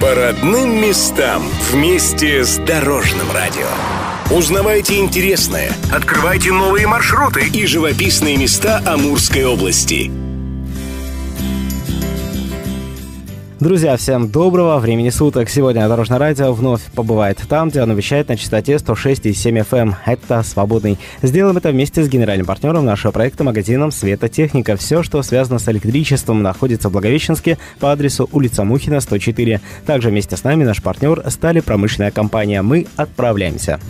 По родным местам вместе с Дорожным радио. Узнавайте интересное, открывайте новые маршруты и живописные места Амурской области. Друзья, всем доброго времени суток. Сегодня Дорожное радио вновь побывает там, где оно вещает на частоте 106,7 FM. Эм. Это «Свободный». Сделаем это вместе с генеральным партнером нашего проекта магазином «Светотехника». Все, что связано с электричеством, находится в Благовещенске по адресу улица Мухина, 104. Также вместе с нами наш партнер стали промышленная компания. Мы отправляемся.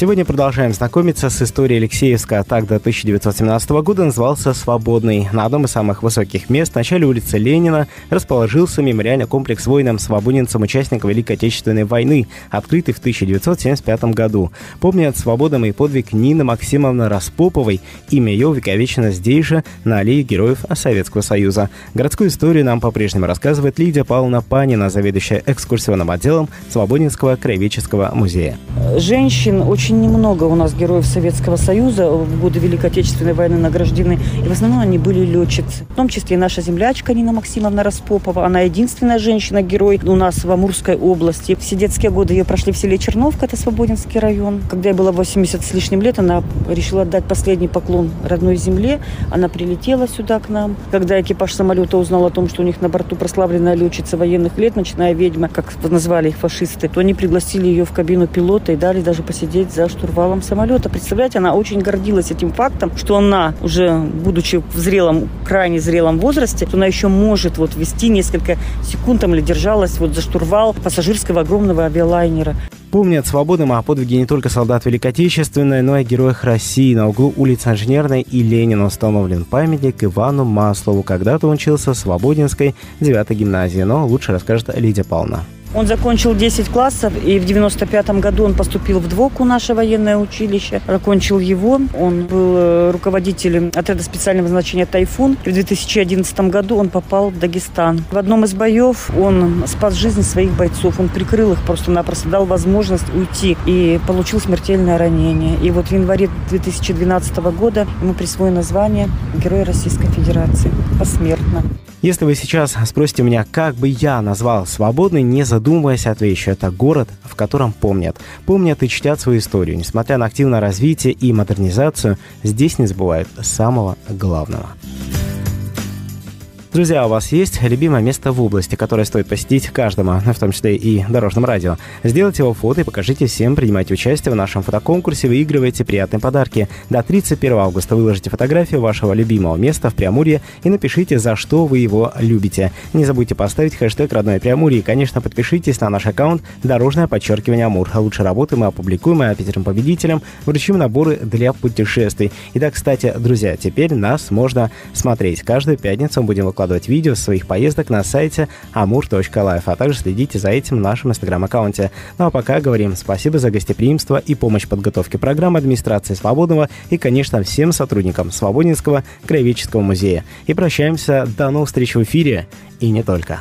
Сегодня продолжаем знакомиться с историей Алексеевска. Так до 1917 года назывался «Свободный». На одном из самых высоких мест, в начале улицы Ленина, расположился мемориальный комплекс воинам-свободинцам участникам Великой Отечественной войны, открытый в 1975 году. Помнят свободом и подвиг Нины Максимовны Распоповой. Имя ее увековечено здесь же, на аллее героев Советского Союза. Городскую историю нам по-прежнему рассказывает Лидия Павловна Панина, заведующая экскурсионным отделом Свободинского краеведческого музея. Женщин очень очень немного у нас героев Советского Союза в годы Великой Отечественной войны награждены. И в основном они были летчицы. В том числе и наша землячка Нина Максимовна Распопова. Она единственная женщина-герой у нас в Амурской области. Все детские годы ее прошли в селе Черновка, это Свободинский район. Когда ей было 80 с лишним лет, она решила отдать последний поклон родной земле. Она прилетела сюда к нам. Когда экипаж самолета узнал о том, что у них на борту прославленная летчица военных лет, начиная ведьма, как назвали их фашисты, то они пригласили ее в кабину пилота и дали даже посидеть за штурвалом самолета. Представляете, она очень гордилась этим фактом, что она уже, будучи в зрелом, крайне зрелом возрасте, она еще может вот вести несколько секунд там или держалась вот за штурвал пассажирского огромного авиалайнера. Помнят свободным о подвиге не только солдат Великой Отечественной, но и героях России. На углу улиц Инженерной и Ленина установлен памятник Ивану Маслову. Когда-то учился в Свободинской 9 гимназии, но лучше расскажет Лидия Павловна. Он закончил 10 классов, и в 95 году он поступил в ДВОКу, наше военное училище. Закончил его. Он был э, руководителем отряда специального значения «Тайфун». В 2011 году он попал в Дагестан. В одном из боев он спас жизнь своих бойцов. Он прикрыл их просто-напросто, дал возможность уйти и получил смертельное ранение. И вот в январе 2012 года ему присвоено звание Героя Российской Федерации посмертно. Если вы сейчас спросите меня, как бы я назвал свободный, не задумываясь, отвечу, это город, в котором помнят. Помнят и чтят свою историю. Несмотря на активное развитие и модернизацию, здесь не забывают самого главного. Друзья, у вас есть любимое место в области, которое стоит посетить каждому, в том числе и дорожном радио. Сделайте его фото и покажите всем, принимайте участие в нашем фотоконкурсе, выигрывайте приятные подарки. До 31 августа выложите фотографию вашего любимого места в Преамурье и напишите, за что вы его любите. Не забудьте поставить хэштег «Родное Преамурье» и, конечно, подпишитесь на наш аккаунт «Дорожное подчеркивание Амур». Лучше работы мы опубликуем, а пятерым победителям вручим наборы для путешествий. Итак, кстати, друзья, теперь нас можно смотреть. Каждую пятницу мы будем выкладывать выкладывать видео своих поездок на сайте amur.life, а также следите за этим в нашем инстаграм-аккаунте. Ну а пока говорим спасибо за гостеприимство и помощь в подготовке программы администрации Свободного и, конечно, всем сотрудникам Свободинского краеведческого музея. И прощаемся до новых встреч в эфире и не только.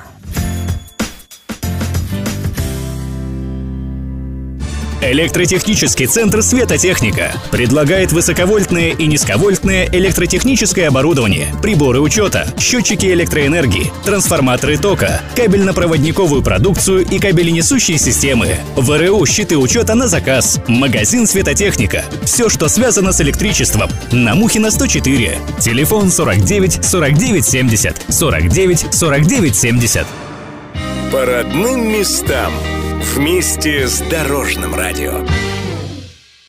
Электротехнический центр «Светотехника» предлагает высоковольтное и низковольтное электротехническое оборудование, приборы учета, счетчики электроэнергии, трансформаторы тока, кабельно-проводниковую продукцию и кабеленесущие системы, ВРУ, щиты учета на заказ, магазин «Светотехника». Все, что связано с электричеством. На Мухина 104. Телефон 49 49 70 49 49 70. По родным местам. Вместе с Дорожным радио.